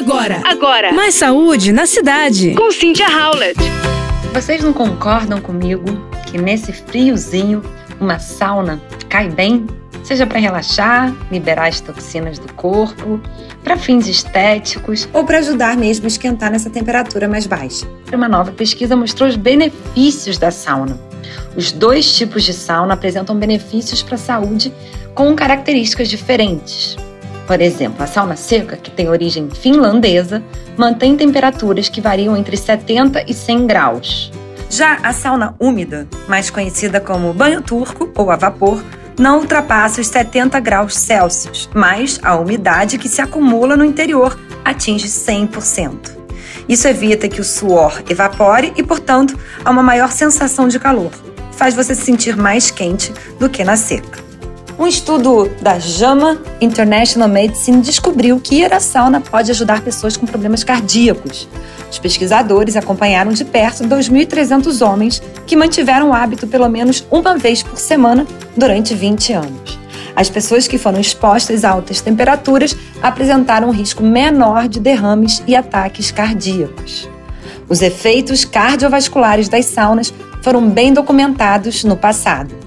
Agora, agora. Mais saúde na cidade. Com Cynthia Howlett. Vocês não concordam comigo que nesse friozinho uma sauna cai bem? Seja para relaxar, liberar as toxinas do corpo, para fins estéticos ou para ajudar mesmo a esquentar nessa temperatura mais baixa. Uma nova pesquisa mostrou os benefícios da sauna. Os dois tipos de sauna apresentam benefícios para a saúde com características diferentes. Por exemplo, a sauna seca, que tem origem finlandesa, mantém temperaturas que variam entre 70 e 100 graus. Já a sauna úmida, mais conhecida como banho turco ou a vapor, não ultrapassa os 70 graus Celsius, mas a umidade que se acumula no interior atinge 100%. Isso evita que o suor evapore e, portanto, há uma maior sensação de calor. Faz você se sentir mais quente do que na seca. Um estudo da JAMA International Medicine descobriu que ir à sauna pode ajudar pessoas com problemas cardíacos. Os pesquisadores acompanharam de perto 2.300 homens que mantiveram o hábito pelo menos uma vez por semana durante 20 anos. As pessoas que foram expostas a altas temperaturas apresentaram um risco menor de derrames e ataques cardíacos. Os efeitos cardiovasculares das saunas foram bem documentados no passado.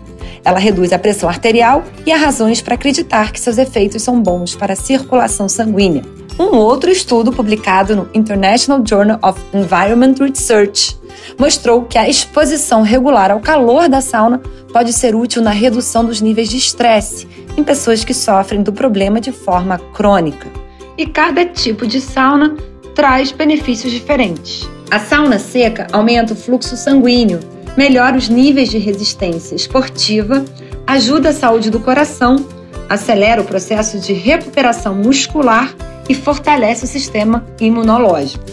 Ela reduz a pressão arterial e há razões para acreditar que seus efeitos são bons para a circulação sanguínea. Um outro estudo publicado no International Journal of Environment Research mostrou que a exposição regular ao calor da sauna pode ser útil na redução dos níveis de estresse em pessoas que sofrem do problema de forma crônica. E cada tipo de sauna traz benefícios diferentes. A sauna seca aumenta o fluxo sanguíneo, melhora os níveis de resistência esportiva, ajuda a saúde do coração, acelera o processo de recuperação muscular e fortalece o sistema imunológico.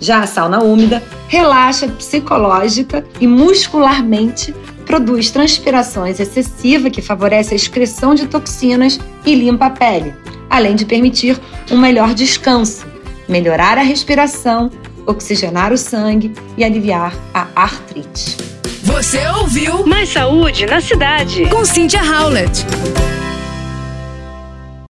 Já a sauna úmida relaxa psicológica e muscularmente, produz transpirações excessiva que favorece a excreção de toxinas e limpa a pele, além de permitir um melhor descanso, melhorar a respiração, oxigenar o sangue e aliviar a artrite. Você ouviu Mais Saúde na Cidade com Cynthia Howlett.